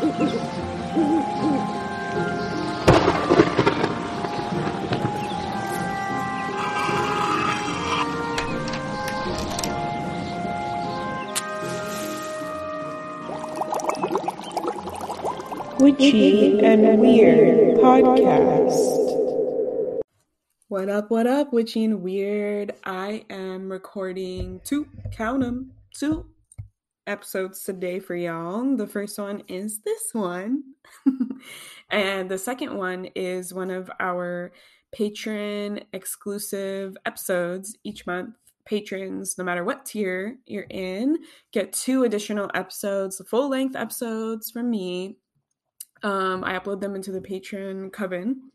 Witchy and Weird podcast. What up, what up, Witchy and Weird? I am recording two, count them, two episodes today for y'all. The first one is this one, and the second one is one of our Patreon exclusive episodes each month patrons, no matter what tier you're in, get two additional episodes, full length episodes from me um, I upload them into the Patreon coven.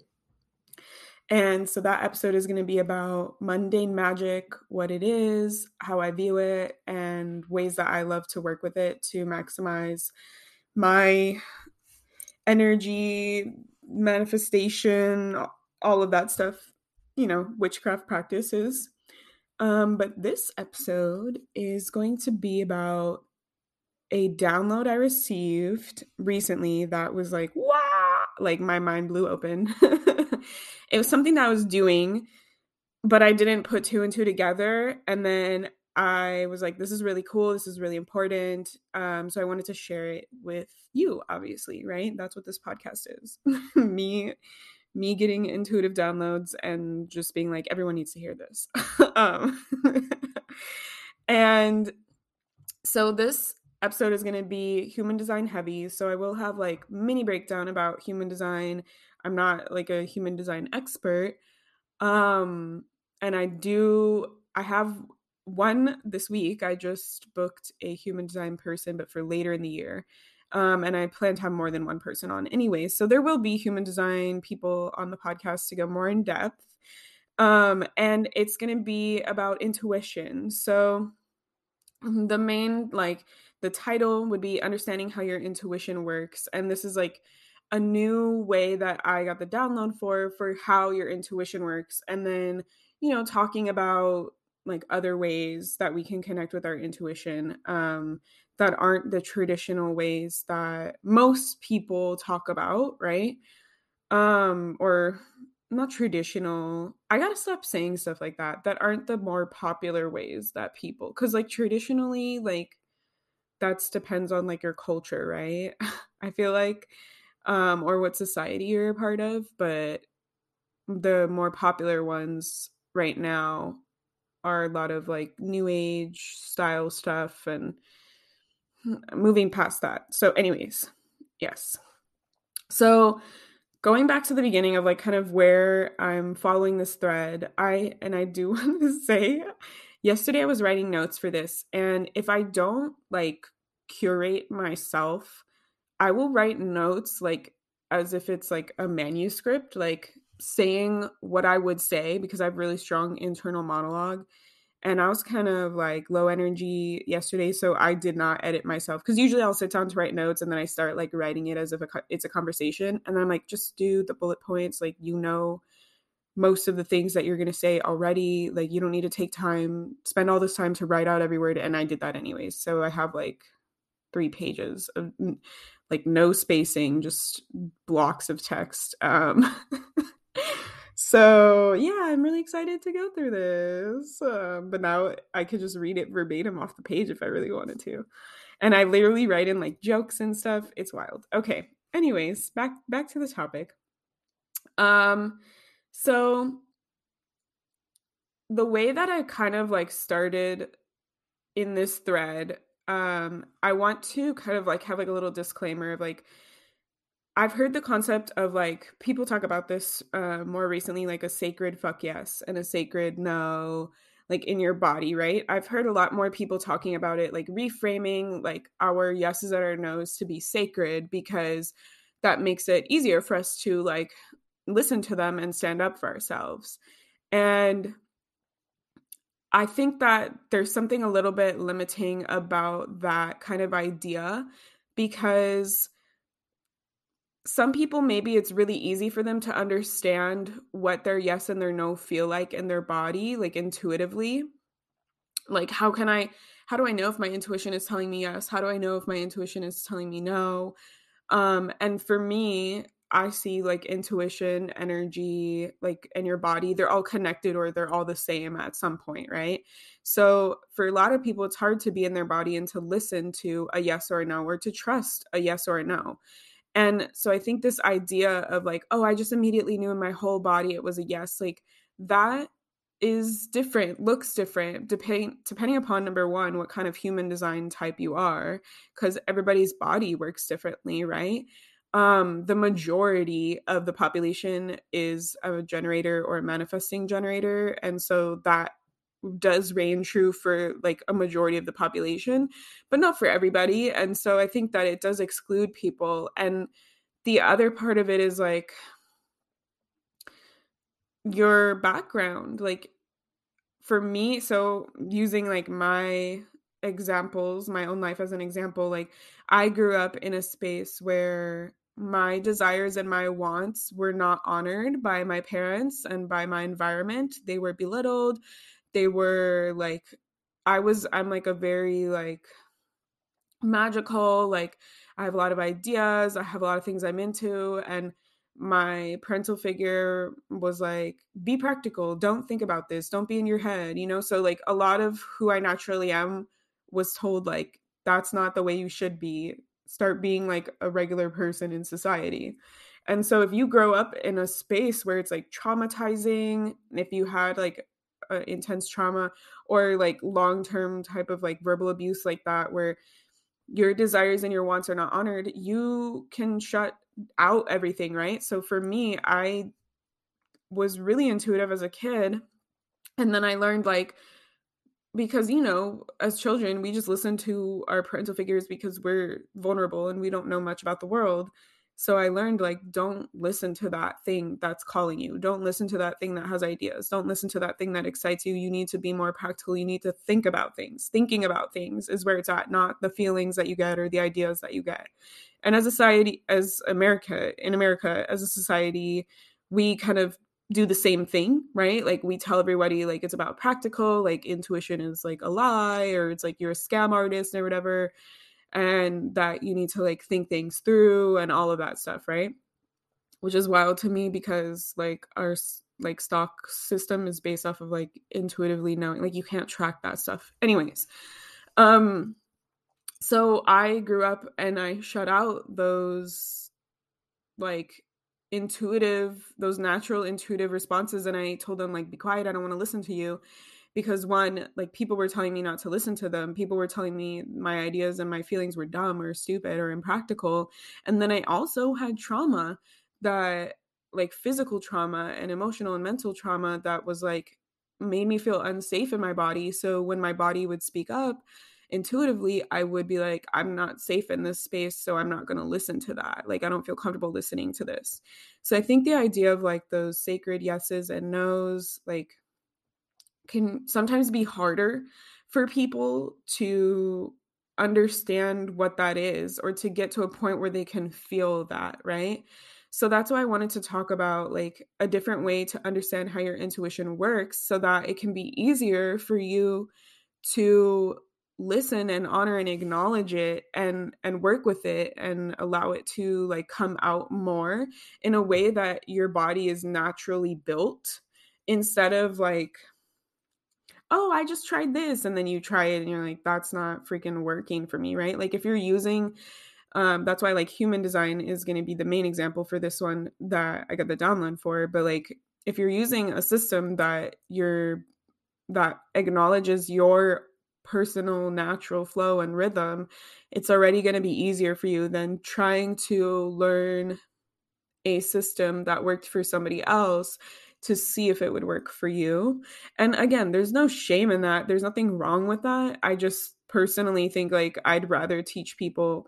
And so that episode is going to be about mundane magic, what it is, how I view it, and ways that I love to work with it to maximize my energy, manifestation, all of that stuff, you know, witchcraft practices. Um, but this episode is going to be about a download I received recently that was like, wow, like my mind blew open. it was something that I was doing, but I didn't put two and two together. And then I was like, this is really cool. This is really important. Um, so I wanted to share it with you, obviously, right? That's what this podcast is. me me getting intuitive downloads and just being like everyone needs to hear this um, and so this episode is going to be human design heavy. So I will have like mini breakdown about human design. I'm not like a human design expert. Um and I do I have one this week. I just booked a human design person but for later in the year. Um, and I plan to have more than one person on anyway. So there will be human design people on the podcast to go more in depth. Um, and it's going to be about intuition. So the main like the title would be understanding how your intuition works and this is like a new way that i got the download for for how your intuition works and then you know talking about like other ways that we can connect with our intuition um that aren't the traditional ways that most people talk about right um or not traditional i gotta stop saying stuff like that that aren't the more popular ways that people because like traditionally like that's depends on like your culture, right? I feel like um or what society you're a part of, but the more popular ones right now are a lot of like new age style stuff and moving past that. So anyways, yes. So going back to the beginning of like kind of where I'm following this thread, I and I do want to say yesterday I was writing notes for this and if I don't like curate myself, I will write notes like as if it's like a manuscript, like saying what I would say because I have really strong internal monologue. And I was kind of like low energy yesterday, so I did not edit myself because usually I'll sit down to write notes and then I start like writing it as if it's a conversation. And then I'm like, just do the bullet points, like you know most of the things that you're going to say already. Like you don't need to take time, spend all this time to write out every word. And I did that anyways. So I have like three pages of like no spacing, just blocks of text. Um, so yeah, I'm really excited to go through this. Um, but now I could just read it verbatim off the page if I really wanted to. And I literally write in like jokes and stuff. It's wild. Okay. Anyways, back back to the topic. Um, so the way that I kind of like started in this thread um i want to kind of like have like a little disclaimer of like i've heard the concept of like people talk about this uh more recently like a sacred fuck yes and a sacred no like in your body right? I've heard a lot more people talking about it like reframing like our yeses and our nos to be sacred because that makes it easier for us to like listen to them and stand up for ourselves. And I think that there's something a little bit limiting about that kind of idea because some people maybe it's really easy for them to understand what their yes and their no feel like in their body like intuitively. Like how can i how do i know if my intuition is telling me yes? How do i know if my intuition is telling me no? Um, and for me, I see like intuition, energy, like in your body, they're all connected or they're all the same at some point, right? So for a lot of people, it's hard to be in their body and to listen to a yes or a no or to trust a yes or a no. And so I think this idea of like, oh, I just immediately knew in my whole body it was a yes, like that is different, looks different, depending depending upon number one, what kind of human design type you are, because everybody's body works differently, right? Um, the majority of the population is a generator or a manifesting generator, and so that does reign true for like a majority of the population, but not for everybody. And so I think that it does exclude people. And the other part of it is like your background. Like for me, so using like my examples, my own life as an example, like I grew up in a space where my desires and my wants were not honored by my parents and by my environment. They were belittled they were like I was I'm like a very like magical like I have a lot of ideas, I have a lot of things I'm into and my parental figure was like be practical, don't think about this, don't be in your head, you know? So like a lot of who I naturally am was told like that's not the way you should be. Start being like a regular person in society. And so if you grow up in a space where it's like traumatizing, if you had like intense trauma or like long term type of like verbal abuse like that where your desires and your wants are not honored you can shut out everything right so for me i was really intuitive as a kid and then i learned like because you know as children we just listen to our parental figures because we're vulnerable and we don't know much about the world so I learned like don't listen to that thing that's calling you. Don't listen to that thing that has ideas. Don't listen to that thing that excites you. You need to be more practical. You need to think about things. Thinking about things is where it's at, not the feelings that you get or the ideas that you get. And as a society as America, in America as a society, we kind of do the same thing, right? Like we tell everybody like it's about practical, like intuition is like a lie or it's like you're a scam artist or whatever and that you need to like think things through and all of that stuff, right? Which is wild to me because like our like stock system is based off of like intuitively knowing like you can't track that stuff. Anyways, um so I grew up and I shut out those like intuitive those natural intuitive responses and I told them like be quiet I don't want to listen to you because one like people were telling me not to listen to them people were telling me my ideas and my feelings were dumb or stupid or impractical and then i also had trauma that like physical trauma and emotional and mental trauma that was like made me feel unsafe in my body so when my body would speak up intuitively i would be like i'm not safe in this space so i'm not going to listen to that like i don't feel comfortable listening to this so i think the idea of like those sacred yeses and nos like can sometimes be harder for people to understand what that is or to get to a point where they can feel that, right? So that's why I wanted to talk about like a different way to understand how your intuition works so that it can be easier for you to listen and honor and acknowledge it and and work with it and allow it to like come out more in a way that your body is naturally built instead of like oh, I just tried this. And then you try it and you're like, that's not freaking working for me, right? Like if you're using, um, that's why like human design is going to be the main example for this one that I got the download for. But like if you're using a system that you're, that acknowledges your personal natural flow and rhythm, it's already going to be easier for you than trying to learn a system that worked for somebody else to see if it would work for you. And again, there's no shame in that. There's nothing wrong with that. I just personally think like I'd rather teach people,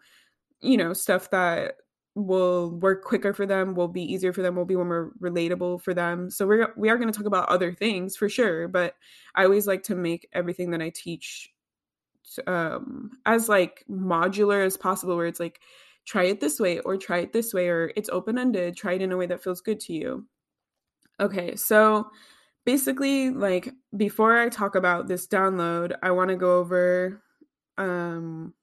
you know, stuff that will work quicker for them, will be easier for them, will be more relatable for them. So we're we are going to talk about other things for sure, but I always like to make everything that I teach um as like modular as possible where it's like try it this way or try it this way or it's open ended, try it in a way that feels good to you. Okay, so basically, like before I talk about this download, I want to go over um,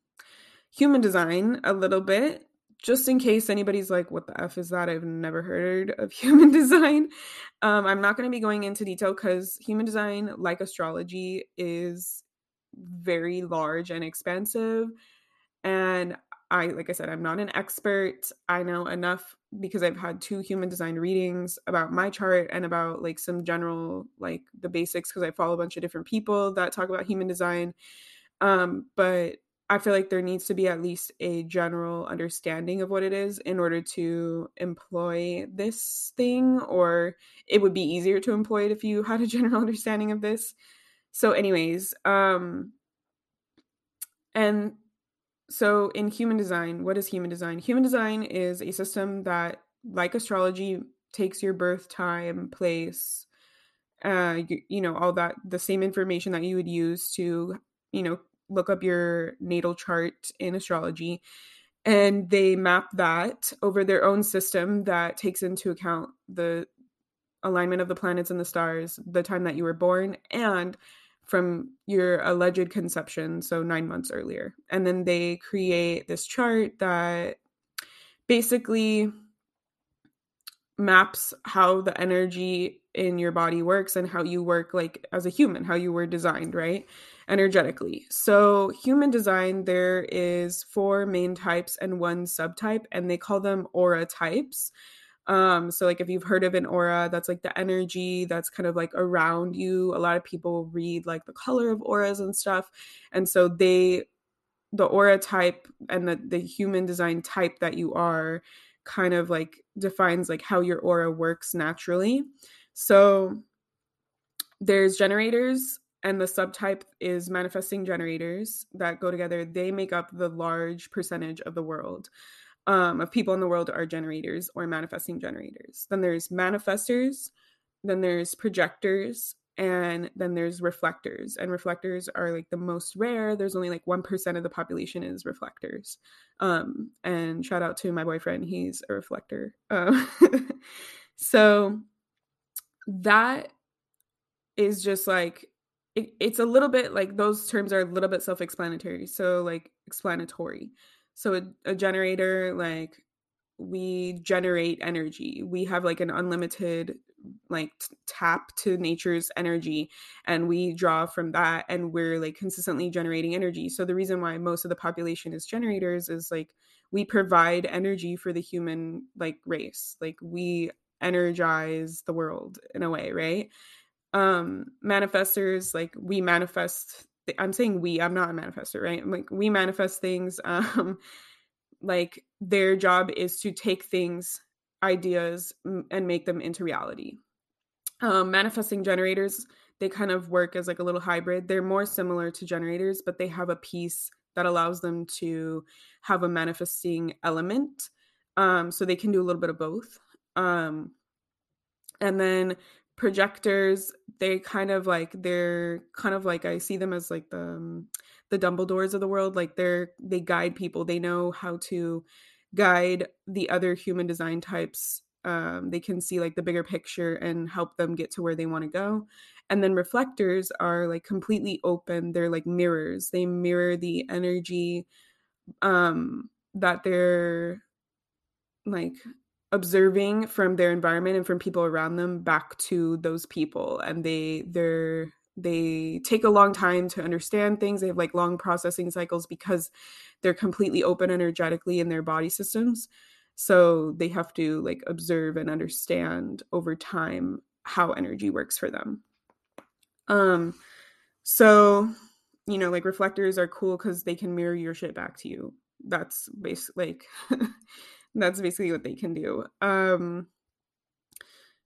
human design a little bit just in case anybody's like, what the F is that? I've never heard of human design. Um, I'm not going to be going into detail because human design, like astrology, is very large and expansive. And I, like I said, I'm not an expert. I know enough because I've had two human design readings about my chart and about like some general, like the basics, because I follow a bunch of different people that talk about human design. Um, but I feel like there needs to be at least a general understanding of what it is in order to employ this thing, or it would be easier to employ it if you had a general understanding of this. So, anyways, um, and so in human design, what is human design? Human design is a system that, like astrology, takes your birth time, place, uh, you, you know, all that, the same information that you would use to, you know, look up your natal chart in astrology and they map that over their own system that takes into account the alignment of the planets and the stars the time that you were born and from your alleged conception so 9 months earlier. And then they create this chart that basically maps how the energy in your body works and how you work like as a human how you were designed right energetically. So, human design, there is four main types and one subtype, and they call them aura types. Um, so like if you've heard of an aura, that's like the energy that's kind of like around you. A lot of people read like the color of auras and stuff. And so they the aura type and the, the human design type that you are kind of like defines like how your aura works naturally. So there's generators and the subtype is manifesting generators that go together. They make up the large percentage of the world. Um, of people in the world are generators or manifesting generators. Then there's manifestors, then there's projectors, and then there's reflectors. And reflectors are like the most rare. There's only like 1% of the population is reflectors. Um, and shout out to my boyfriend, he's a reflector. Uh, so that is just like it, it's a little bit like those terms are a little bit self-explanatory so like explanatory. So a, a generator like we generate energy. We have like an unlimited like t- tap to nature's energy and we draw from that and we're like consistently generating energy. So the reason why most of the population is generators is like we provide energy for the human like race. Like we energize the world in a way right? Um manifestors like we manifest th- i'm saying we i'm not a manifester right? I'm like we manifest things um like their job is to take things ideas m- and make them into reality. Um manifesting generators they kind of work as like a little hybrid. They're more similar to generators but they have a piece that allows them to have a manifesting element. Um so they can do a little bit of both um and then projectors they kind of like they're kind of like i see them as like the um, the dumbledores of the world like they're they guide people they know how to guide the other human design types um, they can see like the bigger picture and help them get to where they want to go. And then reflectors are like completely open they're like mirrors they mirror the energy um that they're like observing from their environment and from people around them back to those people and they they're they take a long time to understand things. They have like long processing cycles because they're completely open energetically in their body systems. So they have to like observe and understand over time how energy works for them. Um so you know like reflectors are cool because they can mirror your shit back to you. That's basically like that's basically what they can do. Um,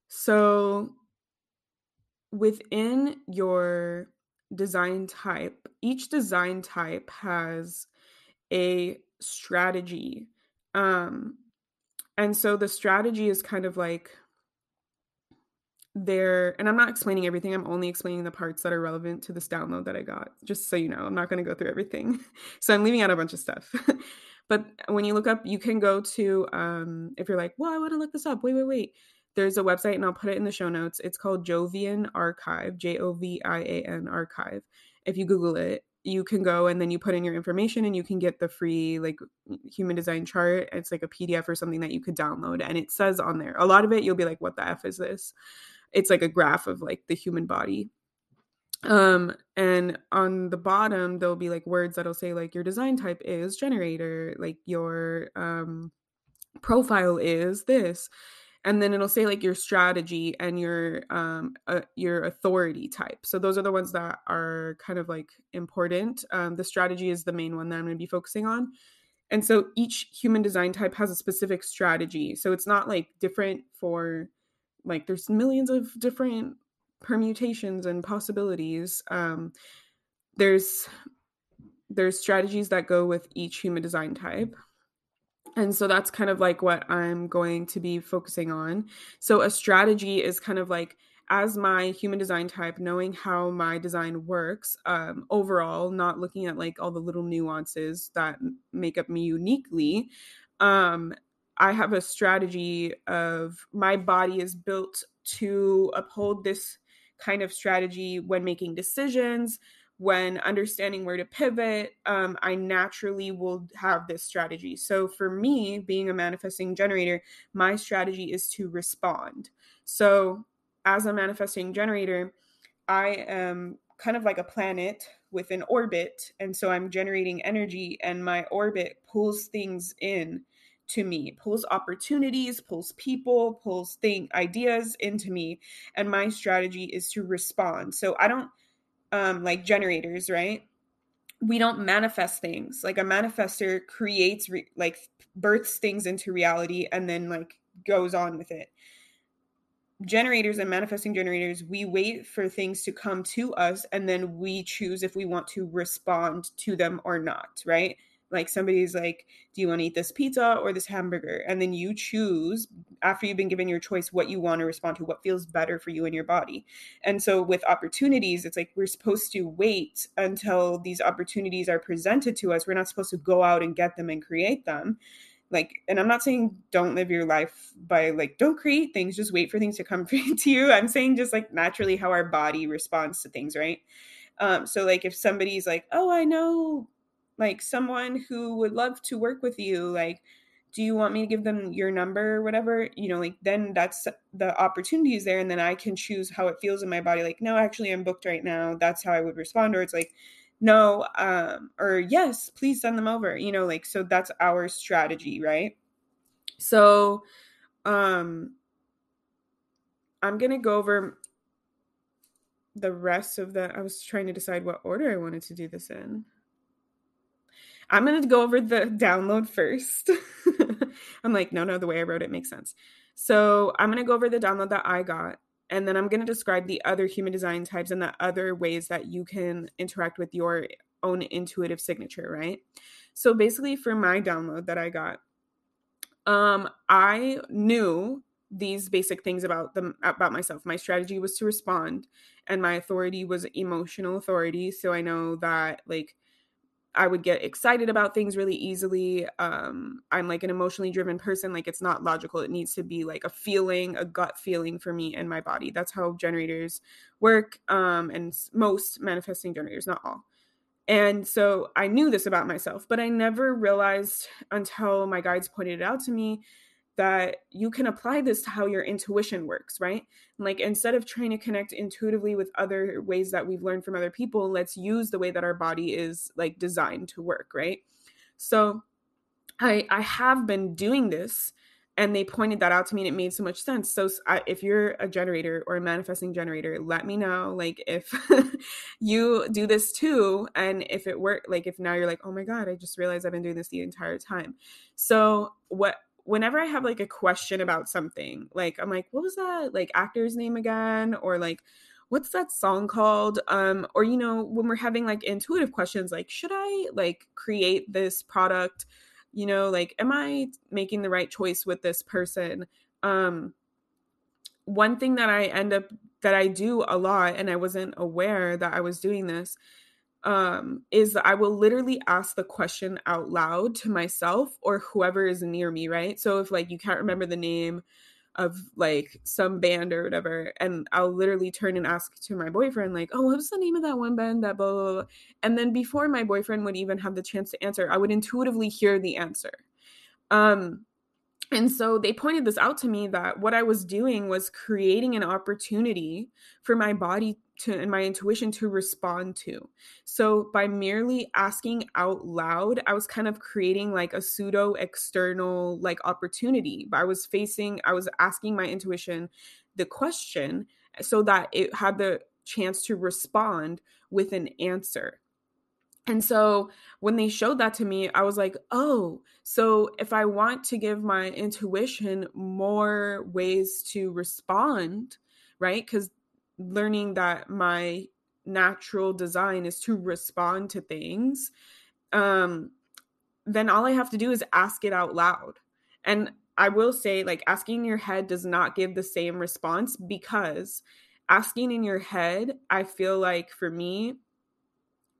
so within your design type, each design type has a strategy. Um, and so the strategy is kind of like there, and I'm not explaining everything, I'm only explaining the parts that are relevant to this download that I got, just so you know. I'm not going to go through everything. so I'm leaving out a bunch of stuff. But when you look up, you can go to, um, if you're like, well, I want to look this up. Wait, wait, wait. There's a website, and I'll put it in the show notes. It's called Jovian Archive, J O V I A N Archive. If you Google it, you can go and then you put in your information and you can get the free like human design chart. It's like a PDF or something that you could download and it says on there. A lot of it you'll be like what the f is this? It's like a graph of like the human body. Um and on the bottom there'll be like words that'll say like your design type is generator, like your um profile is this and then it'll say like your strategy and your um uh, your authority type. So those are the ones that are kind of like important. Um, the strategy is the main one that i'm going to be focusing on. And so each human design type has a specific strategy. So it's not like different for like there's millions of different permutations and possibilities um there's there's strategies that go with each human design type and so that's kind of like what I'm going to be focusing on. So a strategy is kind of like as my human design type, knowing how my design works um, overall, not looking at like all the little nuances that make up me uniquely. Um, I have a strategy of my body is built to uphold this kind of strategy when making decisions, when understanding where to pivot, um, I naturally will have this strategy. So, for me, being a manifesting generator, my strategy is to respond. So, as a manifesting generator, I am kind of like a planet with an orbit. And so I'm generating energy, and my orbit pulls things in to me pulls opportunities pulls people pulls thing ideas into me and my strategy is to respond so i don't um, like generators, right? We don't manifest things. Like a manifester creates, re- like, births things into reality and then, like, goes on with it. Generators and manifesting generators, we wait for things to come to us and then we choose if we want to respond to them or not, right? Like somebody's like, do you want to eat this pizza or this hamburger? And then you choose after you've been given your choice what you want to respond to, what feels better for you and your body. And so with opportunities, it's like we're supposed to wait until these opportunities are presented to us. We're not supposed to go out and get them and create them like and i'm not saying don't live your life by like don't create things just wait for things to come to you i'm saying just like naturally how our body responds to things right um so like if somebody's like oh i know like someone who would love to work with you like do you want me to give them your number or whatever? You know like then that's the opportunity is there and then i can choose how it feels in my body like no actually i'm booked right now. That's how i would respond or it's like no um or yes please send them over you know like so that's our strategy right? So um i'm gonna go over the rest of the i was trying to decide what order i wanted to do this in I'm going to go over the download first. I'm like, no, no, the way I wrote it makes sense. So I'm going to go over the download that I got. And then I'm going to describe the other human design types and the other ways that you can interact with your own intuitive signature, right? So basically, for my download that I got, um, I knew these basic things about them about myself. My strategy was to respond, and my authority was emotional authority. So I know that like I would get excited about things really easily. Um, I'm like an emotionally driven person. Like it's not logical. It needs to be like a feeling, a gut feeling for me and my body. That's how generators work. Um, and most manifesting generators, not all. And so I knew this about myself, but I never realized until my guides pointed it out to me that you can apply this to how your intuition works, right? Like instead of trying to connect intuitively with other ways that we've learned from other people, let's use the way that our body is like designed to work, right? So I I have been doing this and they pointed that out to me and it made so much sense so I, if you're a generator or a manifesting generator let me know like if you do this too and if it worked like if now you're like oh my god i just realized i've been doing this the entire time so what whenever I have like a question about something, like I'm like, what was that like actor's name again? Or like, what's that song called? Um, or you know, when we're having like intuitive questions, like, should I like create this product? You know, like, am I making the right choice with this person? Um, one thing that I end up that I do a lot, and I wasn't aware that I was doing this, um, is that I will literally ask the question out loud to myself or whoever is near me, right? So if like you can't remember the name of like some band or whatever and i'll literally turn and ask to my boyfriend like oh what's the name of that one band that blah, blah, blah. and then before my boyfriend would even have the chance to answer i would intuitively hear the answer um and so they pointed this out to me that what I was doing was creating an opportunity for my body to and my intuition to respond to. So by merely asking out loud, I was kind of creating like a pseudo external like opportunity. I was facing, I was asking my intuition the question so that it had the chance to respond with an answer. And so when they showed that to me, I was like, oh, so if I want to give my intuition more ways to respond, right? Because learning that my natural design is to respond to things, um, then all I have to do is ask it out loud. And I will say, like, asking in your head does not give the same response because asking in your head, I feel like for me,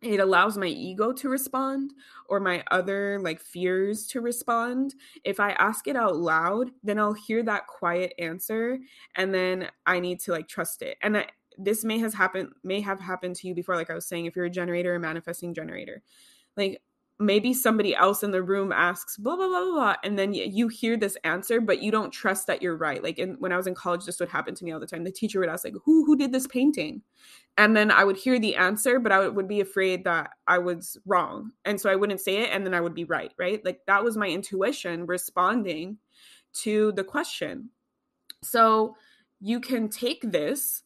it allows my ego to respond or my other like fears to respond. If i ask it out loud then i'll hear that quiet answer and then i need to like trust it. And this may has happened may have happened to you before like i was saying if you're a generator or manifesting generator. Like maybe somebody else in the room asks blah blah blah blah and then you hear this answer but you don't trust that you're right. Like in, when i was in college this would happen to me all the time. The teacher would ask like who who did this painting? And then i would hear the answer but i would be afraid that i was wrong. And so i wouldn't say it and then i would be right right? Like that was my intuition responding to the question. So you can take this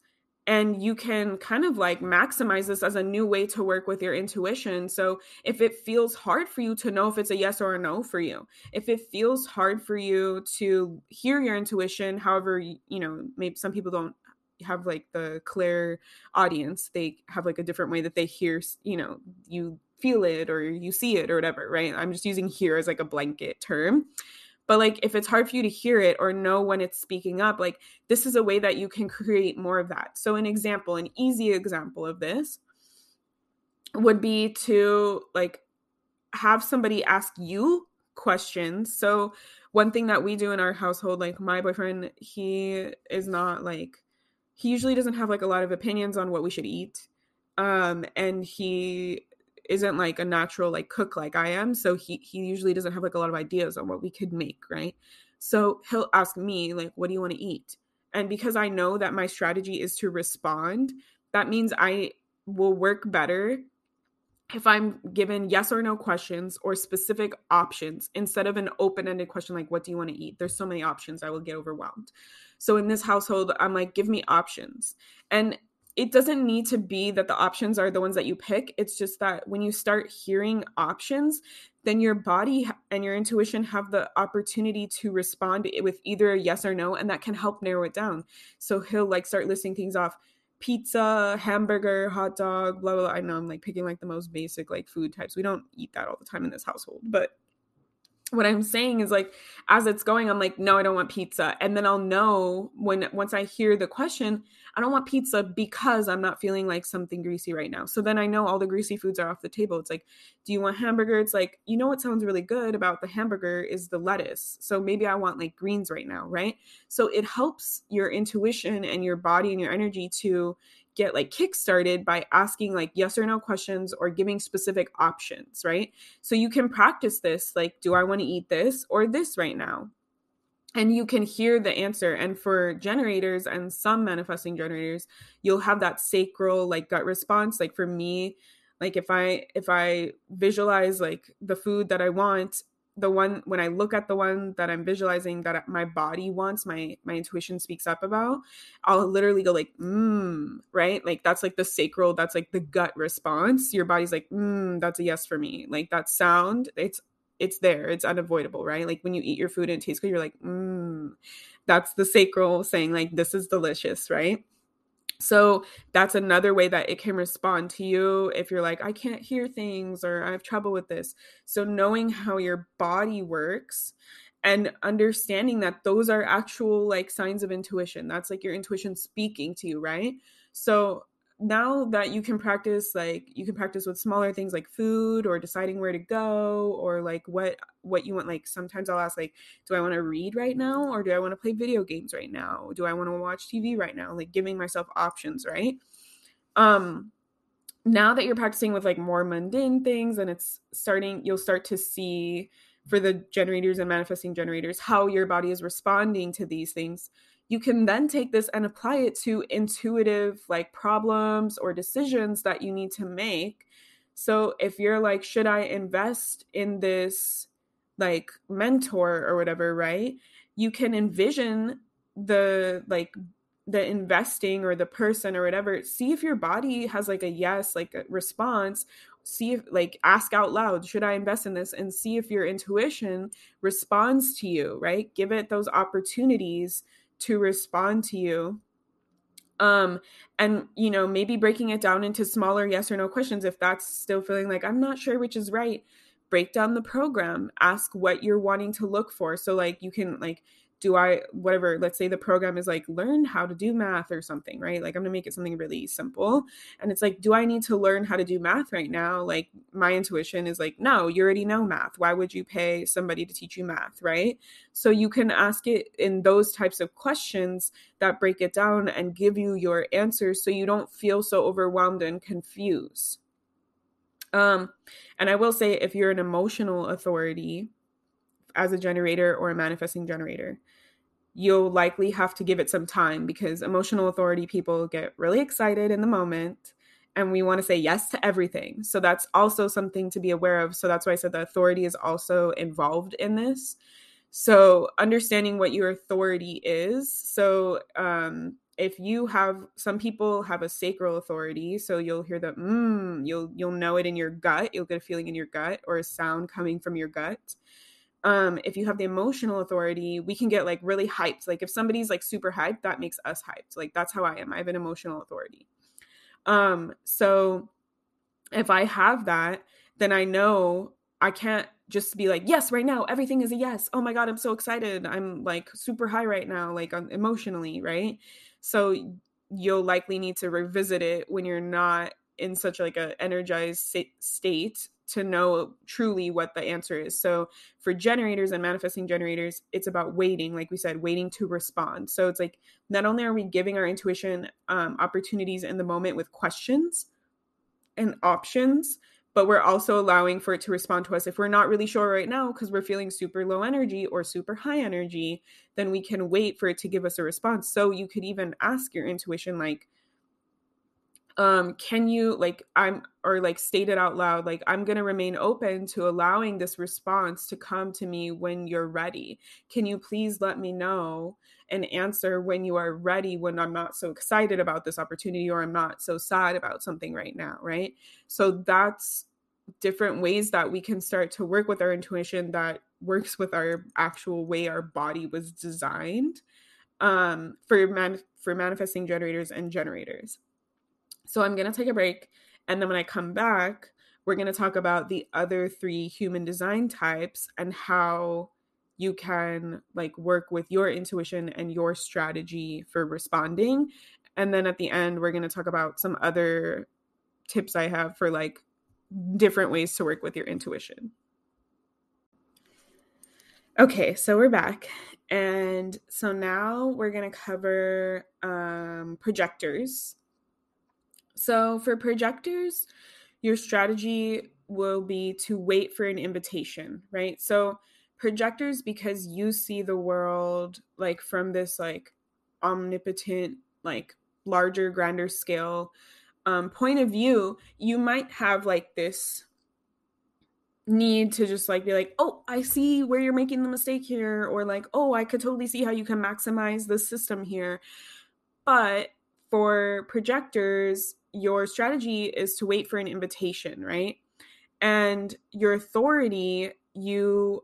and you can kind of like maximize this as a new way to work with your intuition. So if it feels hard for you to know if it's a yes or a no for you if it feels hard for you to hear your intuition however you know maybe some people don't have like the clear audience they have like a different way that they hear you know you feel it or you see it or whatever right? I'm just using here as like a blanket term but like if it's hard for you to hear it or know when it's speaking up like this is a way that you can create more of that. So an example an easy example of this would be to like have somebody ask you questions. So one thing that we do in our household like my boyfriend he is not like he usually doesn't have like a lot of opinions on what we should eat um and he isn't like a natural like cook like I am, so he he usually doesn't have like a lot of ideas on what we could make, right? So he'll ask me like, "What do you want to eat?" And because I know that my strategy is to respond, that means I will work better if I'm given yes or no questions or specific options instead of an open ended question like, What do you want to eat? There's so many options, I will get overwhelmed. So in this household, I'm like, Give me options. And it doesn't need to be that the options are the ones that you pick. It's just that when you start hearing options, then your body and your intuition have the opportunity to respond with either a yes or no, and that can help narrow it down. So he'll like start listing things off pizza, hamburger, hot dog, blah, blah, blah. I know I'm like picking like the most basic like food types. We don't eat that all the time in this household, but what I'm saying is like as it's going, I'm like, no, I don't want pizza. And then I'll know when once I hear the question, I don't want pizza because I'm not feeling like something greasy right now. So then I know all the greasy foods are off the table. It's like, do you want hamburger? It's like, you know what sounds really good about the hamburger is the lettuce. So maybe I want like greens right now, right? So it helps your intuition and your body and your energy to get like kickstarted by asking like yes or no questions or giving specific options, right? So you can practice this like, do I want to eat this or this right now? And you can hear the answer. And for generators and some manifesting generators, you'll have that sacral like gut response. Like for me, like if I if I visualize like the food that I want the one when i look at the one that i'm visualizing that my body wants my my intuition speaks up about i'll literally go like mm right? Like that's like the sacral that's like the gut response. Your body's like mm that's a yes for me. Like that sound it's it's there it's unavoidable right? Like when you eat your food and it tastes good you're like mm. That's the sacral saying like this is delicious right so that's another way that it can respond to you if you're like, I can't hear things or I have trouble with this. So knowing how your body works and understanding that those are actual like signs of intuition. That's like your intuition speaking to you, right? So now that you can practice like you can practice with smaller things like food or deciding where to go or like what what you want like sometimes I'll ask like do I want to read right now or do I want to play video games right now? Do I want to watch TV right now? Like giving myself options, right? Um now that you're practicing with like more mundane things and it's starting you'll start to see for the generators and manifesting generators how your body is responding to these things you can then take this and apply it to intuitive like problems or decisions that you need to make. So if you're like should i invest in this like mentor or whatever right you can envision the like the investing or the person or whatever. See if your body has like a yes like a response. See if like ask out loud should i invest in this? and see if your intuition responds to you right? Give it those opportunities to respond to you um and you know maybe breaking it down into smaller yes or no questions if that's still feeling like i'm not sure which is right. Break down the program. Ask what you're wanting to look for. So like you can like do I, whatever, let's say the program is like, learn how to do math or something, right? Like, I'm gonna make it something really simple. And it's like, do I need to learn how to do math right now? Like, my intuition is like, no, you already know math. Why would you pay somebody to teach you math, right? So you can ask it in those types of questions that break it down and give you your answers so you don't feel so overwhelmed and confused. Um, and I will say, if you're an emotional authority, as a generator or a manifesting generator you'll likely have to give it some time because emotional authority people get really excited in the moment and we want to say yes to everything. So that's also something to be aware of. So that's why I said the authority is also involved in this. So understanding what your authority is. So um if you have some people have a sacral authority, so you'll hear the mm, you'll you'll know it in your gut, you'll get a feeling in your gut or a sound coming from your gut um if you have the emotional authority we can get like really hyped. Like if somebody's like super hyped that makes us hyped. Like that's how i am. I have an emotional authority. Um so if i have that then i know i can't just be like yes right now everything is a yes. Oh my god i'm so excited. I'm like super high right now like emotionally right? So you'll likely need to revisit it when you're not in such like a energized state to know truly what the answer is. So for generators and manifesting generators, it's about waiting, like we said, waiting to respond. So it's like not only are we giving our intuition um, opportunities in the moment with questions and options, but we're also allowing for it to respond to us. If we're not really sure right now because we're feeling super low energy or super high energy, then we can wait for it to give us a response. So you could even ask your intuition, like, um can you like i'm or like state it out loud like i'm going to remain open to allowing this response to come to me when you're ready. Can you please let me know and answer when you are ready when i'm not so excited about this opportunity or i'm not so sad about something right now right? So that's different ways that we can start to work with our intuition that works with our actual way our body was designed um for man for manifesting generators and generators so I'm going to take a break. And then when I come back, we're going to talk about the other three human design types and how you can like work with your intuition and your strategy for responding. And then at the end, we're going to talk about some other tips I have for like different ways to work with your intuition. Okay, so we're back. And so now we're going to cover um, projectors so for projectors, your strategy will be to wait for an invitation, right? So projectors because you see the world like from this like omnipotent like larger grander scale um, point of view you might have like this need to just like be like oh i see where you're making the mistake here or like oh i could totally see how you can maximize the system here but for projectors your strategy is to wait for an invitation, right? And your authority, you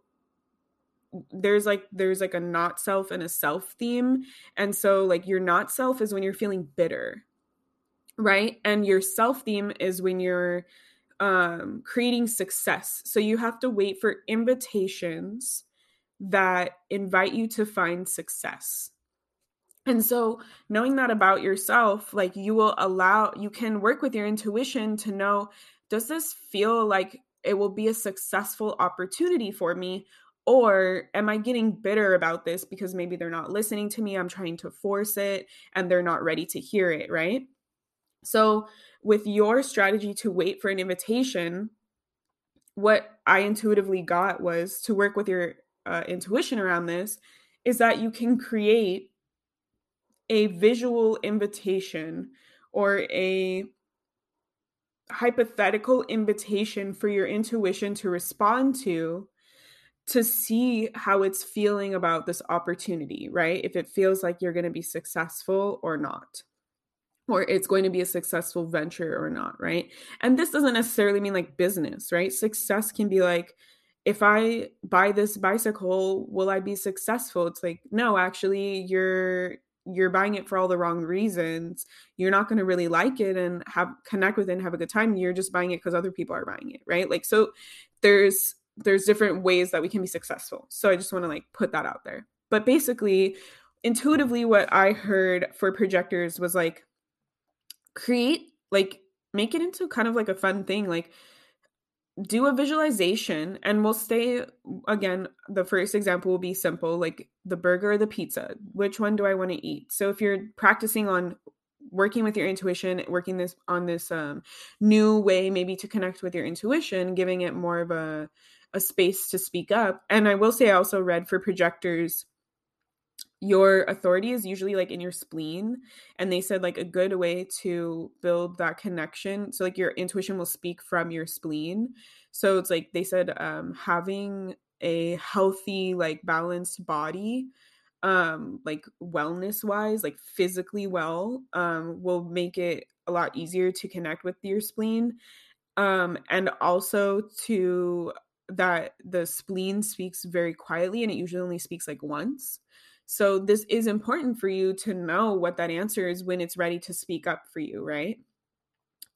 there's like there's like a not self and a self theme. And so like your not self is when you're feeling bitter. Right? And your self theme is when you're um creating success. So you have to wait for invitations that invite you to find success. And so, knowing that about yourself, like you will allow, you can work with your intuition to know does this feel like it will be a successful opportunity for me? Or am I getting bitter about this because maybe they're not listening to me? I'm trying to force it and they're not ready to hear it, right? So, with your strategy to wait for an invitation, what I intuitively got was to work with your uh, intuition around this is that you can create a visual invitation or a hypothetical invitation for your intuition to respond to to see how it's feeling about this opportunity, right? If it feels like you're going to be successful or not, or it's going to be a successful venture or not, right? And this doesn't necessarily mean like business, right? Success can be like, if I buy this bicycle, will I be successful? It's like, no, actually, you're you're buying it for all the wrong reasons you're not going to really like it and have connect with it and have a good time you're just buying it because other people are buying it right? Like so there's there's different ways that we can be successful. So i just want to like put that out there. But basically intuitively what i heard for projectors was like create like make it into kind of like a fun thing like do a visualization and we'll stay again the first example will be simple like the burger or the pizza which one do i want to eat? So if you're practicing on working with your intuition working this on this um, new way maybe to connect with your intuition giving it more of a a space to speak up. And i will say i also read for projectors your authority is usually like in your spleen and they said like a good way to build that connection so like your intuition will speak from your spleen. So it's like they said um having a healthy like balanced body um like wellness wise like physically well um will make it a lot easier to connect with your spleen um and also to that the spleen speaks very quietly and it usually only speaks like once so this is important for you to know what that answer is when it's ready to speak up for you, right?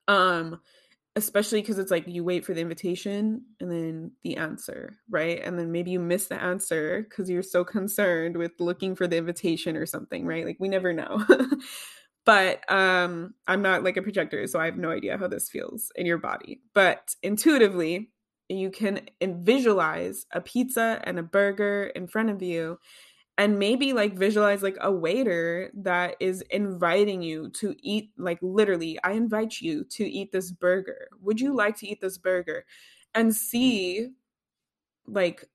Um especially because it's like you wait for the invitation and then the answer, right? And then maybe you miss the answer because you're so concerned with looking for the invitation or something, right? Like we never know. but um I'm not like a projector, so I have no idea how this feels in your body. But intuitively, you can visualize a pizza and a burger in front of you and maybe like visualize like a waiter that is inviting you to eat like literally i invite you to eat this burger. Would you like to eat this burger? and see like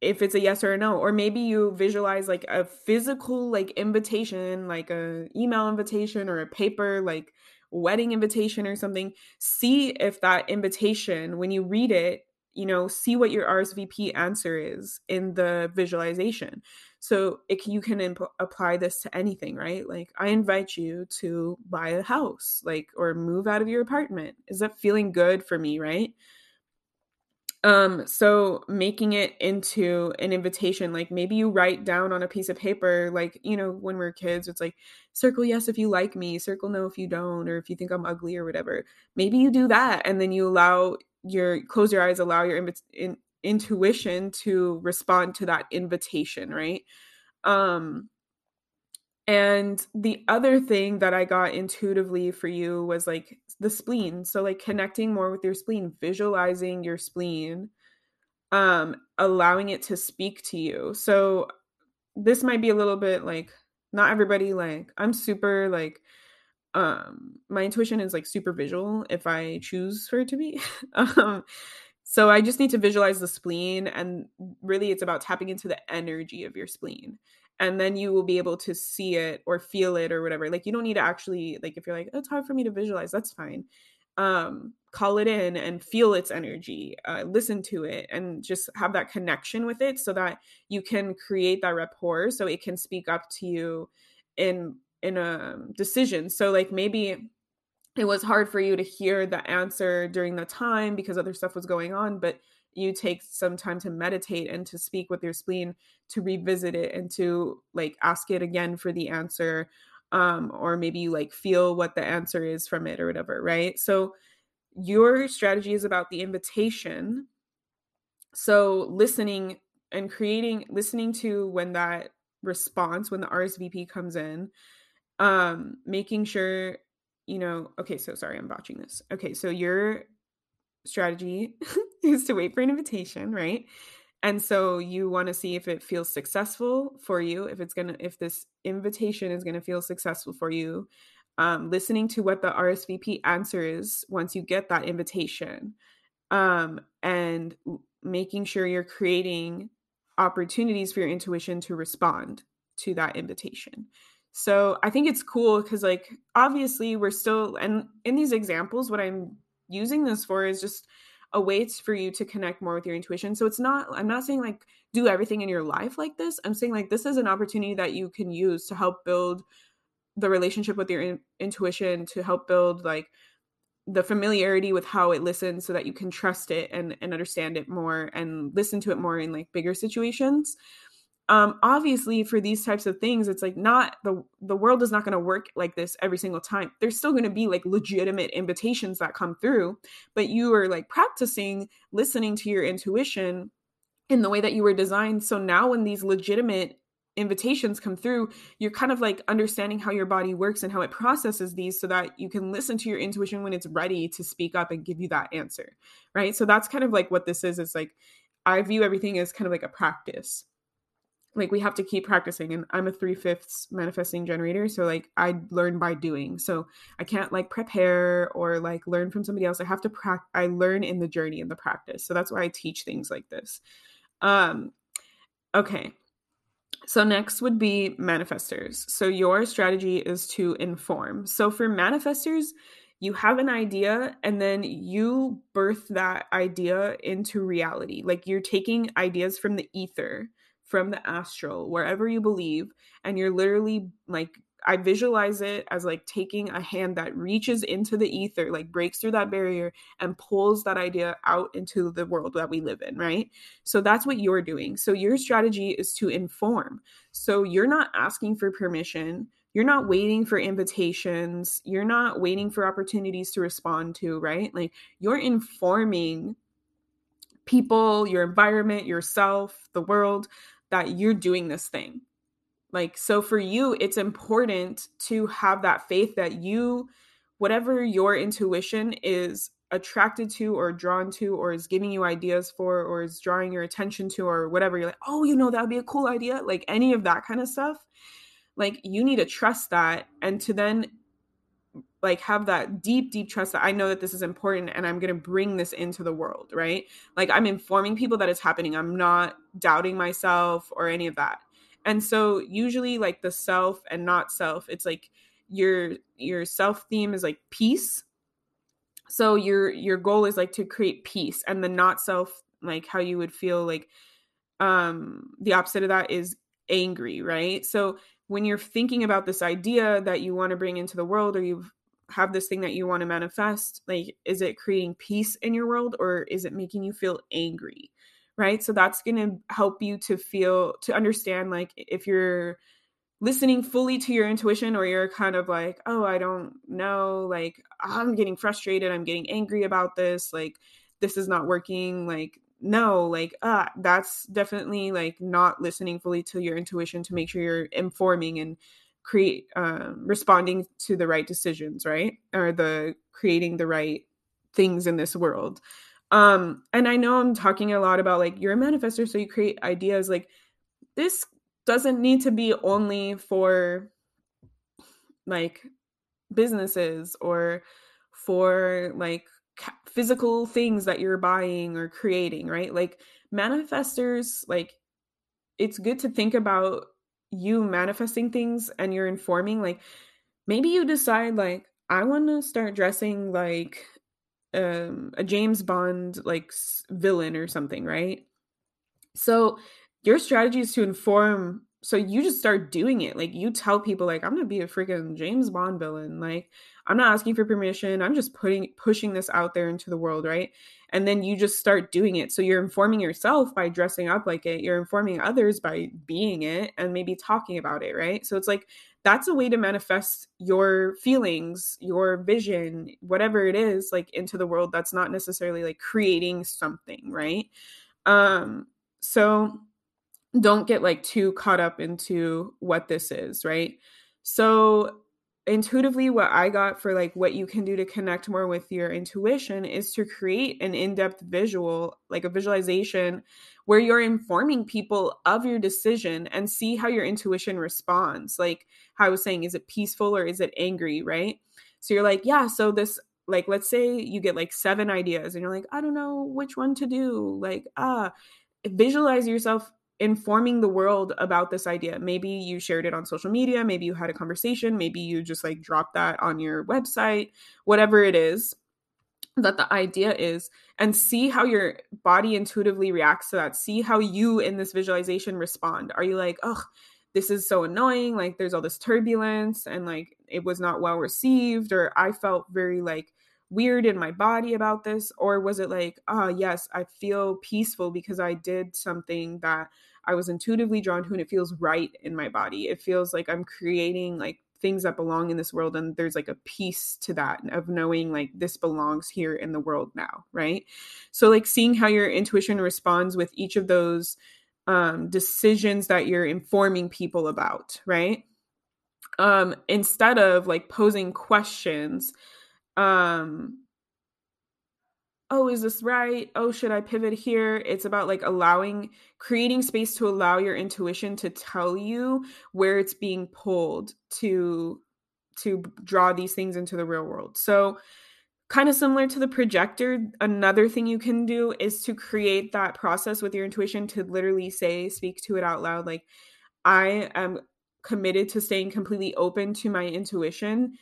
if it's a yes or a no or maybe you visualize like a physical like invitation like a email invitation or a paper like wedding invitation or something. See if that invitation when you read it you know see what your rsvp answer is in the visualization. So it, you can imp- apply this to anything right? Like i invite you to buy a house like or move out of your apartment. Is that feeling good for me right? Um so making it into an invitation like maybe you write down on a piece of paper like you know when we're kids it's like circle yes if you like me circle no if you don't or if you think i'm ugly or whatever. Maybe you do that and then you allow your close your eyes allow your in, intuition to respond to that invitation right? Um and the other thing that i got intuitively for you was like the spleen. So like connecting more with your spleen visualizing your spleen um allowing it to speak to you. So this might be a little bit like not everybody like i'm super like um my intuition is like super visual if i choose for it to be. Um so i just need to visualize the spleen and really it's about tapping into the energy of your spleen and then you will be able to see it or feel it or whatever. Like you don't need to actually like if you're like oh, it's hard for me to visualize that's fine. Um call it in and feel its energy uh, listen to it and just have that connection with it so that you can create that rapport so it can speak up to you in in a decision. So like maybe it was hard for you to hear the answer during the time because other stuff was going on, but you take some time to meditate and to speak with your spleen to revisit it and to like ask it again for the answer um or maybe you like feel what the answer is from it or whatever right so your strategy is about the invitation so listening and creating listening to when that response when the RSVP comes in. Um, making sure, you know, okay, so sorry, I'm botching this. Okay, so your strategy is to wait for an invitation, right? And so you want to see if it feels successful for you, if it's to, if this invitation is to feel successful for you. Um, listening to what the RSVP answer is once you get that invitation, um, and making sure you're creating opportunities for your intuition to respond to that invitation. So I think it's cool because, like, obviously, we're still, and in these examples, what I'm using this for is just a way for you to connect more with your intuition. So it's not, I'm not saying like do everything in your life like this. I'm saying like this is an opportunity that you can use to help build the relationship with your in- intuition, to help build like the familiarity with how it listens so that you can trust it and, and understand it more and listen to it more in like bigger situations um obviously for these types of things it's like not the the world is not going to work like this every single time. There's still going to be like legitimate invitations that come through but you are like practicing listening to your intuition in the way that you were designed. So now when these legitimate invitations come through you're kind of like understanding how your body works and how it processes these so that you can listen to your intuition when it's ready to speak up and give you that answer right? So that's kind of like what this is. It's like i view everything as kind of like a practice like we have to keep practicing and i'm a three-fifths manifesting generator so like i learn by doing. So i can't like prepare or like learn from somebody else. I have to practice i learn in the journey in the practice. So that's why i teach things like this. Um okay. So next would be manifestors. So your strategy is to inform. So for manifestors you have an idea and then you birth that idea into reality. Like you're taking ideas from the ether from the astral, wherever you believe, and you're literally like I visualize it as like taking a hand that reaches into the ether, like breaks through that barrier and pulls that idea out into the world that we live in, right? So that's what you're doing. So your strategy is to inform. So you're not asking for permission. You're not waiting for invitations. You're not waiting for opportunities to respond to, right? Like you're informing people, your environment, yourself, the world that you're doing this thing. Like, so for you, it's important to have that faith that you, whatever your intuition is attracted to or drawn to or is giving you ideas for or is drawing your attention to or whatever, you're like, oh, you know, that would be a cool idea. Like any of that kind of stuff. Like, you need to trust that and to then like have that deep deep trust that i know that this is important and i'm going to bring this into the world right? Like i'm informing people that it's happening. I'm not doubting myself or any of that. And so usually like the self and not self it's like your your self theme is like peace. So your your goal is like to create peace and the not self like how you would feel like um the opposite of that is angry right? So when you're thinking about this idea that you want to bring into the world or you've have this thing that you want to manifest like is it creating peace in your world or is it making you feel angry right? So that's going to help you to feel to understand like if you're listening fully to your intuition or you're kind of like oh i don't know like i'm getting frustrated i'm getting angry about this like this is not working like no like uh that's definitely like not listening fully to your intuition to make sure you're informing and create um, responding to the right decisions right? Or the creating the right things in this world. Um and i know i'm talking a lot about like you're a manifestor so you create ideas. Like this doesn't need to be only for like businesses or for like physical things that you're buying or creating right? Like manifestors like it's good to think about you manifesting things and you're informing like maybe you decide like i want to start dressing like um a james bond like villain or something right? So your strategy is to inform so you just start doing it like you tell people like i'm gonna be a freaking james bond villain like i'm not asking for permission i'm just putting pushing this out there into the world right? And then you just start doing it. So you're informing yourself by dressing up like it you're informing others by being it and maybe talking about it right? So it's like that's a way to manifest your feelings your vision whatever it is like into the world that's not necessarily like creating something right? Um so don't get like too caught up into what this is, right? So intuitively what I got for like what you can do to connect more with your intuition is to create an in-depth visual, like a visualization where you're informing people of your decision and see how your intuition responds. Like how I was saying, is it peaceful or is it angry, right? So you're like, yeah, so this like let's say you get like seven ideas and you're like, I don't know which one to do. Like, ah, visualize yourself informing the world about this idea. Maybe you shared it on social media, maybe you had a conversation, maybe you just like dropped that on your website, whatever it is that the idea is, and see how your body intuitively reacts to that. See how you in this visualization respond. Are you like, oh, this is so annoying? Like, there's all this turbulence, and like it was not well received, or I felt very like weird in my body about this or was it like ah oh, yes i feel peaceful because i did something that i was intuitively drawn to and it feels right in my body. It feels like i'm creating like things that belong in this world and there's like a piece to that of knowing like this belongs here in the world now right? So like seeing how your intuition responds with each of those um decisions that you're informing people about right? Um instead of like posing questions um oh is this right? Oh should i pivot here? It's about like allowing creating space to allow your intuition to tell you where it's being pulled to to draw these things into the real world. So kind of similar to the projector another thing you can do is to create that process with your intuition to literally say speak to it out loud like i am committed to staying completely open to my intuition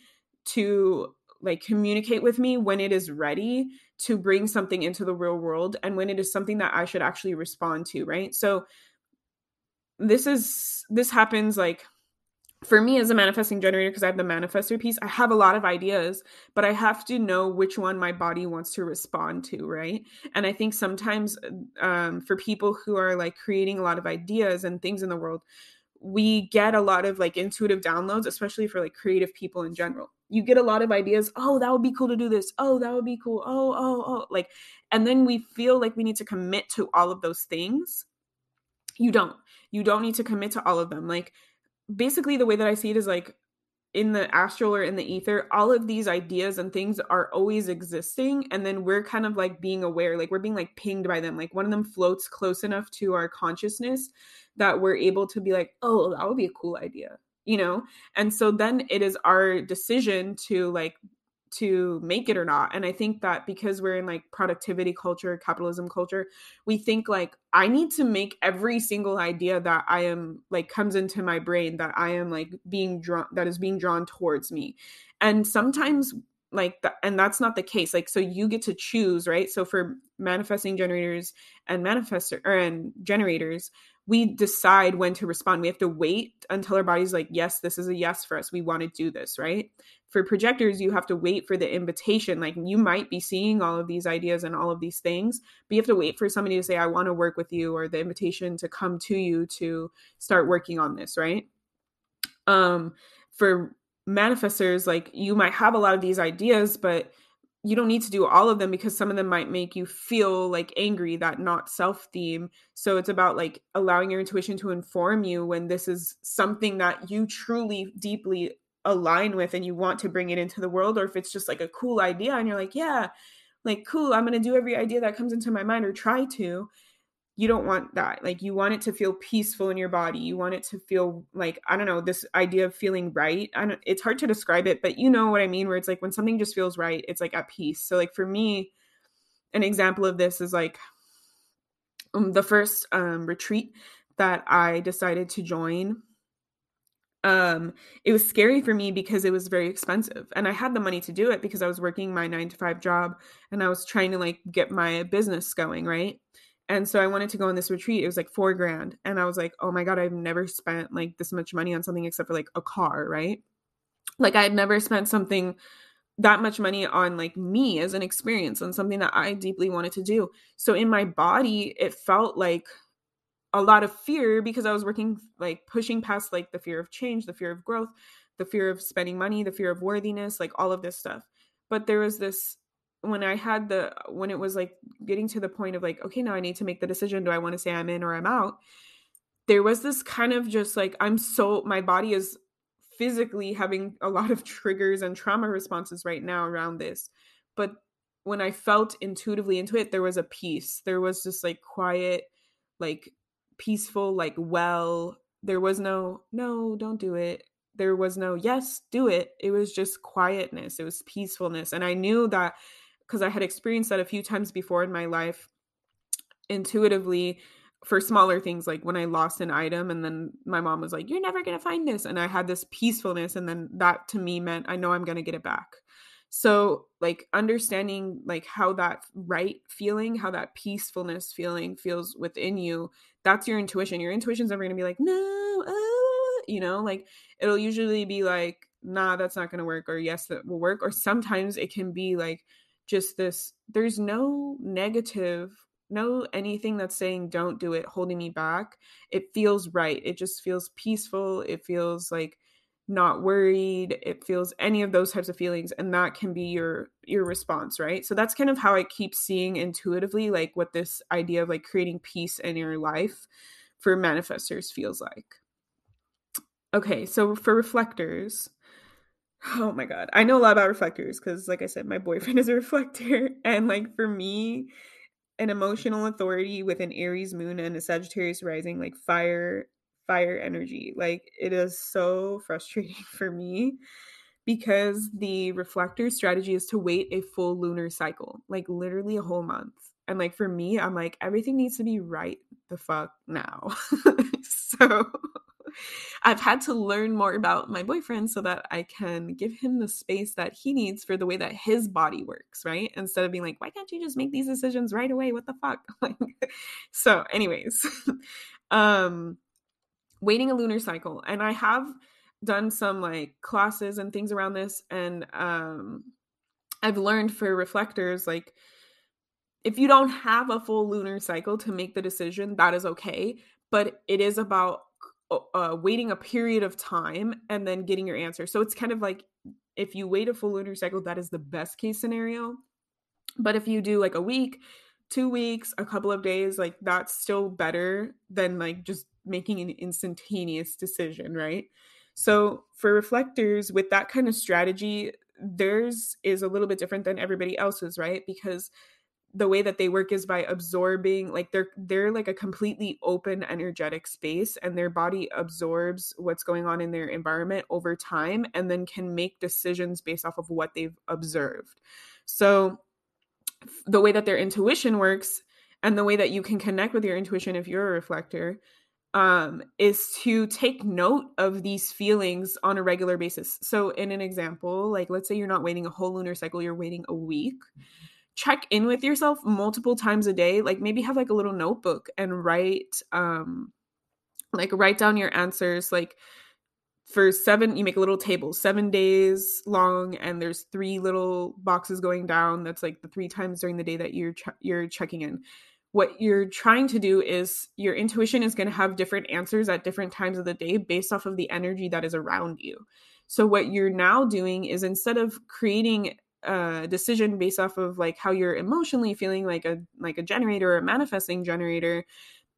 to like communicate with me when it is ready to bring something into the real world and when it is something that I should actually respond to, right? So this is this happens like for me as a manifesting generator because I have the manifestor piece, I have a lot of ideas, but I have to know which one my body wants to respond to, right? And I think sometimes um, for people who are like creating a lot of ideas and things in the world, we get a lot of like intuitive downloads, especially for like creative people in general. You get a lot of ideas. Oh, that would be cool to do this. Oh, that would be cool. Oh, oh, oh. Like, and then we feel like we need to commit to all of those things. You don't. You don't need to commit to all of them. Like, basically, the way that I see it is like in the astral or in the ether, all of these ideas and things are always existing. And then we're kind of like being aware, like we're being like pinged by them. Like one of them floats close enough to our consciousness that we're able to be like, oh, that would be a cool idea, you know? And so then it is our decision to like to make it or not. And I think that because we're in like productivity culture, capitalism culture, we think like I need to make every single idea that I am like comes into my brain that I am like being drawn that is being drawn towards me. And sometimes like that and that's not the case like so you get to choose right so for manifesting generators and manifestor or and generators we decide when to respond. We have to wait until our body's like, yes, this is a yes for us. We want to do this, right? For projectors, you have to wait for the invitation. Like you might be seeing all of these ideas and all of these things, but you have to wait for somebody to say, I want to work with you, or the invitation to come to you to start working on this, right? Um, for manifestors, like you might have a lot of these ideas, but you don't need to do all of them because some of them might make you feel like angry that not self theme so it's about like allowing your intuition to inform you when this is something that you truly deeply align with and you want to bring it into the world or if it's just like a cool idea and you're like yeah like cool i'm going to do every idea that comes into my mind or try to you don't want that. Like you want it to feel peaceful in your body. You want it to feel like I don't know this idea of feeling right. I don't. It's hard to describe it, but you know what I mean. Where it's like when something just feels right, it's like at peace. So like for me, an example of this is like um, the first um, retreat that I decided to join. Um, it was scary for me because it was very expensive, and I had the money to do it because I was working my nine to five job and I was trying to like get my business going, right? And so I wanted to go on this retreat. It was like four grand. And I was like, oh my God, I've never spent like this much money on something except for like a car, right? Like I had never spent something that much money on like me as an experience on something that I deeply wanted to do. So in my body, it felt like a lot of fear because I was working like pushing past like the fear of change, the fear of growth, the fear of spending money, the fear of worthiness, like all of this stuff. But there was this when I had the when it was like getting to the point of like, okay, now I need to make the decision. Do I want to say I'm in or I'm out? there was this kind of just like I'm so my body is physically having a lot of triggers and trauma responses right now around this. But when I felt intuitively into it, there was a peace. There was just like quiet, like peaceful, like well. There was no, no, don't do it. There was no, yes, do it. It was just quietness. It was peacefulness. And I knew that because I had experienced that a few times before in my life intuitively for smaller things like when I lost an item and then my mom was like, You're never gonna find this. And I had this peacefulness, and then that to me meant I know I'm gonna get it back. So like understanding like how that right feeling, how that peacefulness feeling feels within you, that's your intuition. Your intuition's never gonna be like, no, uh, you know, like it'll usually be like, nah, that's not gonna work, or yes, that will work. Or sometimes it can be like just this, there's no negative no anything that's saying don't do it holding me back. It feels right. It just feels peaceful. It feels like not worried. It feels any of those types of feelings and that can be your your response right? So that's kind of how i keep seeing intuitively like what this idea of like creating peace in your life for manifestors feels like. Okay so for reflectors oh my god i know a lot about reflectors because like i said my boyfriend is a reflector and like for me an emotional authority with an Aries moon and a Sagittarius rising, like fire, fire energy. Like it is so frustrating for me because the reflector strategy is to wait a full lunar cycle, like literally a whole month. And like for me, I'm like, everything needs to be right the fuck now. so I've had to learn more about my boyfriend so that I can give him the space that he needs for the way that his body works, right? Instead of being like, why can't you just make these decisions right away? What the fuck? so, anyways, um waiting a lunar cycle. And I have done some like classes and things around this and um I've learned for reflectors like if you don't have a full lunar cycle to make the decision, that is okay. But it is about uh, waiting a period of time and then getting your answer. So it's kind of like if you wait a full lunar cycle, that is the best case scenario. But if you do like a week, two weeks, a couple of days, like that's still better than like just making an instantaneous decision, right? So for reflectors with that kind of strategy, theirs is a little bit different than everybody else's, right? Because the way that they work is by absorbing like they're they're like a completely open energetic space and their body absorbs what's going on in their environment over time and then can make decisions based off of what they've observed so the way that their intuition works and the way that you can connect with your intuition if you're a reflector um, is to take note of these feelings on a regular basis. So, in an example, like let's say you're not waiting a whole lunar cycle, you're waiting a week check in with yourself multiple times a day like maybe have like a little notebook and write um like write down your answers like for seven you make a little table seven days long and there's three little boxes going down that's like the three times during the day that you're you're checking in. What you're trying to do is your intuition is going to have different answers at different times of the day based off of the energy that is around you. So what you're now doing is instead of creating a decision based off of like how you're emotionally feeling like a like a generator or a manifesting generator.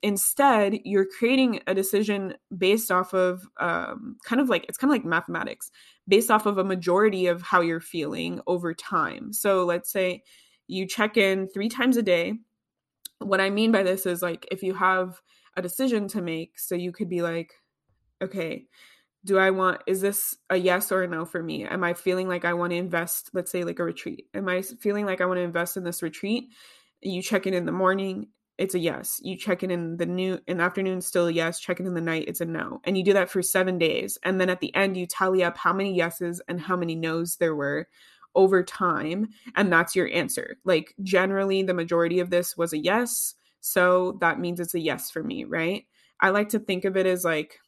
Instead you're creating a decision based off of um, kind of like it's kind of like mathematics based off of a majority of how you're feeling over time. So let's say you check in three times a day. What i mean by this is like if you have a decision to make so you could be like okay do I want, is this a yes or a no for me? Am I feeling like I want to invest, let's say like a retreat? Am I feeling like I want to invest in this retreat? You check in in the morning, it's a yes. You check in in the new in the afternoon, still a yes. Check in in the night, it's a no. And you do that for seven days. And then at the end, you tally up how many yeses and how many nos there were over time. And that's your answer. Like generally, the majority of this was a yes. So that means it's a yes for me, right? I like to think of it as like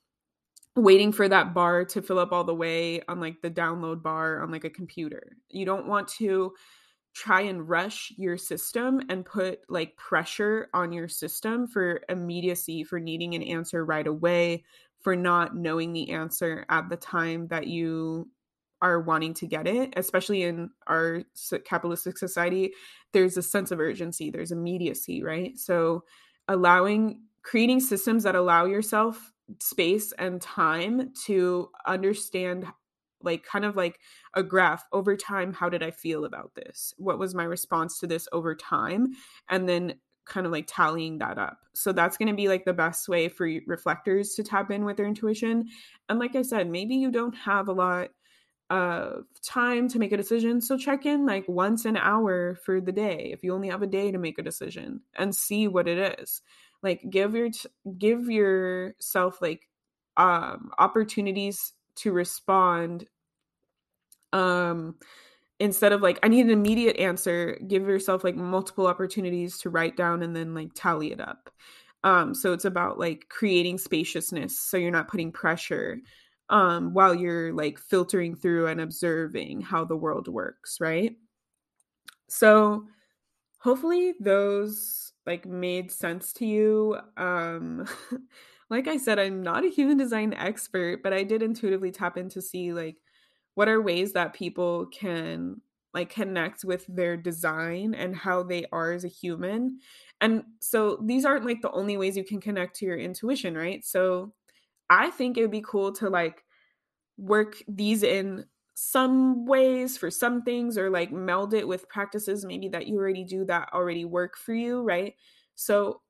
waiting for that bar to fill up all the way on like the download bar on like a computer. You don't want to try and rush your system and put like pressure on your system for immediacy, for needing an answer right away, for not knowing the answer at the time that you are wanting to get it, especially in our capitalistic society, there's a sense of urgency, there's immediacy, right? So allowing creating systems that allow yourself space and time to understand like kind of like a graph over time how did i feel about this? What was my response to this over time? And then kind of like tallying that up. So that's going to be like the best way for reflectors to tap in with their intuition. And like i said maybe you don't have a lot of time to make a decision so check in like once an hour for the day if you only have a day to make a decision and see what it is like give your give yourself like um opportunities to respond um instead of like i need an immediate answer give yourself like multiple opportunities to write down and then like tally it up. Um so it's about like creating spaciousness so you're not putting pressure um while you're like filtering through and observing how the world works right? So hopefully those like made sense to you um like i said i'm not a human design expert but i did intuitively tap in to see like what are ways that people can like connect with their design and how they are as a human. And so these aren't like the only ways you can connect to your intuition right? So i think it would be cool to like work these in some ways for some things or like meld it with practices maybe that you already do that already work for you right so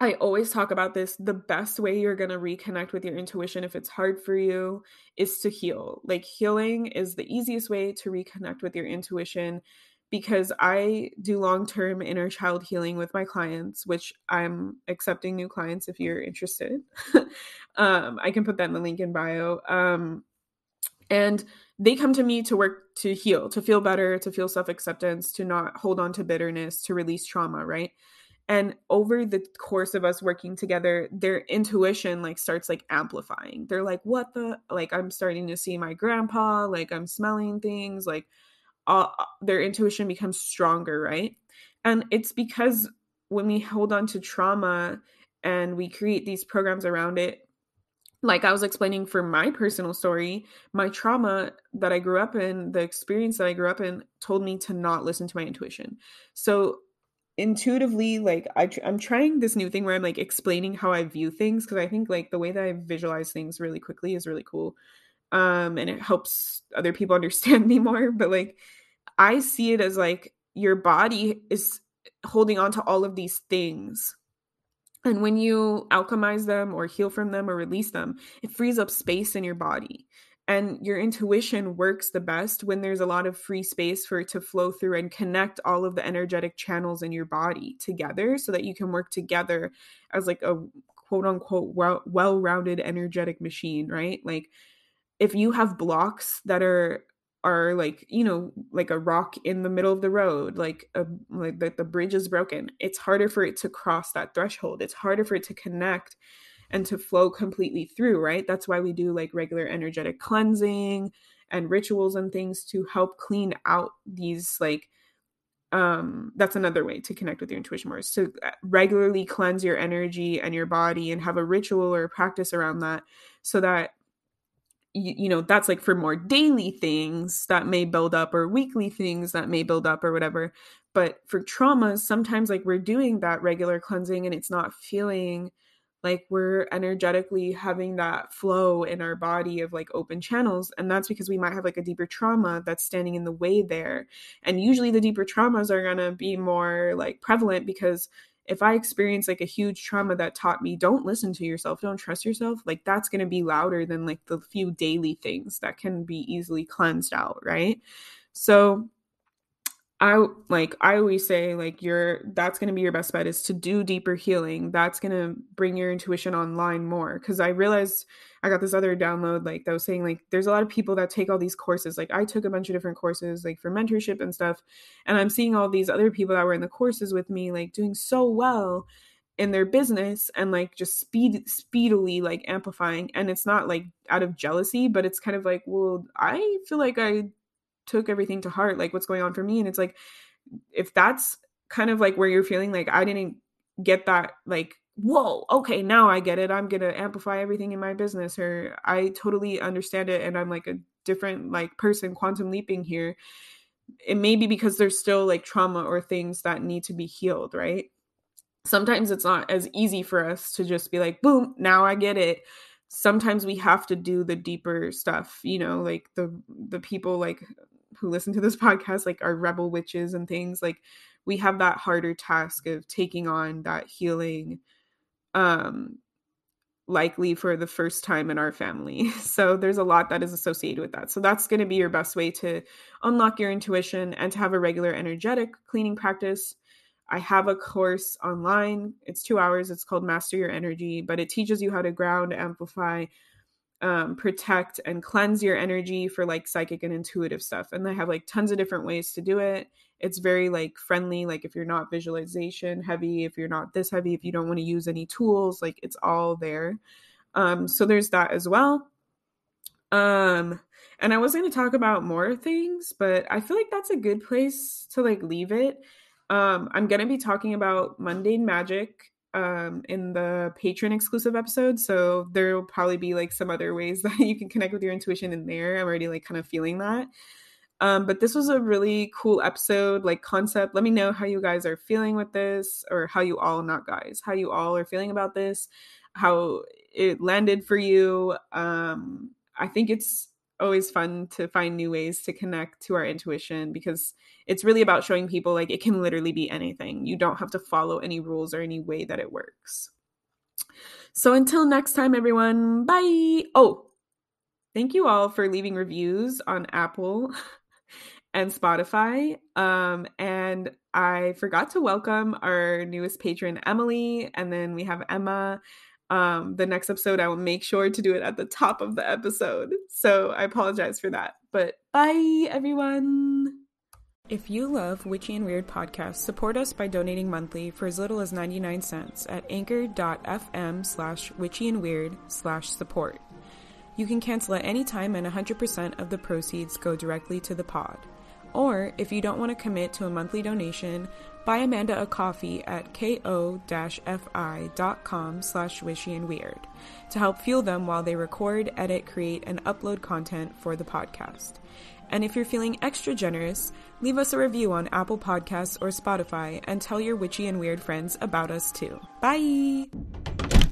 I always talk about this. The best way you're going to reconnect with your intuition if it's hard for you is to heal. Like, healing is the easiest way to reconnect with your intuition because I do long term inner child healing with my clients, which I'm accepting new clients if you're interested. um, I can put that in the link in bio. Um, and they come to me to work to heal, to feel better, to feel self acceptance, to not hold on to bitterness, to release trauma, right? and over the course of us working together their intuition like starts like amplifying they're like what the like i'm starting to see my grandpa like i'm smelling things like all, their intuition becomes stronger right and it's because when we hold on to trauma and we create these programs around it like I was explaining for my personal story, my trauma that I grew up in, the experience that I grew up in, told me to not listen to my intuition. So intuitively like I tr- I'm trying this new thing where I'm like explaining how I view things because I think like the way that I visualize things really quickly is really cool. Um and it helps other people understand me more, but like I see it as like your body is holding on to all of these things. And when you alchemize them or heal from them or release them, it frees up space in your body. And your intuition works the best when there's a lot of free space for it to flow through and connect all of the energetic channels in your body together so that you can work together as like a quote unquote well rounded energetic machine right? Like if you have blocks that are are like you know like a rock in the middle of the road like a like the, the bridge is broken it's harder for it to cross that threshold it's harder for it to connect and to flow completely through, right? That's why we do like regular energetic cleansing and rituals and things to help clean out these like um that's another way to connect with your intuition more is to uh, regularly cleanse your energy and your body and have a ritual or a practice around that so that you, you know that's like for more daily things that may build up or weekly things that may build up or whatever. But for traumas sometimes like we're doing that regular cleansing and it's not feeling like we're energetically having that flow in our body of like open channels. And that's because we might have like a deeper trauma that's standing in the way there. And usually the deeper traumas are going to be more like prevalent because if i experience like a huge trauma that taught me don't listen to yourself don't trust yourself like that's going to be louder than like the few daily things that can be easily cleansed out right? So I like I always say like your that's going to be your best bet is to do deeper healing. That's going to bring your intuition online more cuz I realized I got this other download like that was saying like there's a lot of people that take all these courses. Like I took a bunch of different courses like for mentorship and stuff and I'm seeing all these other people that were in the courses with me like doing so well in their business and like just speed speedily like amplifying and it's not like out of jealousy but it's kind of like well I feel like I took everything to heart like what's going on for me and it's like if that's kind of like where you're feeling like i didn't get that like whoa okay now i get it i'm gonna amplify everything in my business or i totally understand it and i'm like a different like person quantum leaping here it may be because there's still like trauma or things that need to be healed right sometimes it's not as easy for us to just be like, boom, now I get it. Sometimes we have to do the deeper stuff, you know, like the the people like who listen to this podcast, like our rebel witches and things, like we have that harder task of taking on that healing um likely for the first time in our family. So there's a lot that is associated with that. So that's going to be your best way to unlock your intuition and to have a regular energetic cleaning practice. I have a course online. It's two hours. It's called Master Your Energy, but it teaches you how to ground, amplify, um, protect, and cleanse your energy for like psychic and intuitive stuff. And they have like tons of different ways to do it. It's very like friendly. Like if you're not visualization heavy, if you're not this heavy, if you don't want to use any tools, like it's all there. Um, so there's that as well. Um, and I was going to talk about more things, but I feel like that's a good place to like leave it um, I'm going to be talking about mundane magic um, in the Patreon exclusive episode. So there will probably be like some other ways that you can connect with your intuition in there. I'm already like kind of feeling that. Um, but this was a really cool episode, like concept. Let me know how you guys are feeling with this, or how you all, not guys, how you all are feeling about this, how it landed for you. Um, I think it's always fun to find new ways to connect to our intuition because it's really about showing people like it can literally be anything. You don't have to follow any rules or any way that it works. So until next time, everyone, bye. Oh, thank you all for leaving reviews on Apple and Spotify. Um, and I forgot to welcome our newest patron, Emily, and then we have Emma um, the next episode, I will make sure to do it at the top of the episode. So I apologize for that. But bye, everyone. If you love Witchy and Weird podcasts, support us by donating monthly for as little as 99 cents at anchor.fm slash witchy and weird slash support. You can cancel at any time and 100% of the proceeds go directly to the pod. Or if you don't want to commit to a monthly donation, buy Amanda a coffee at ko-fi.com slash witchy and weird to help fuel them while they record, edit, create, and upload content for the podcast. And if you're feeling extra generous, leave us a review on Apple Podcasts or Spotify and tell your witchy and weird friends about us too. Bye!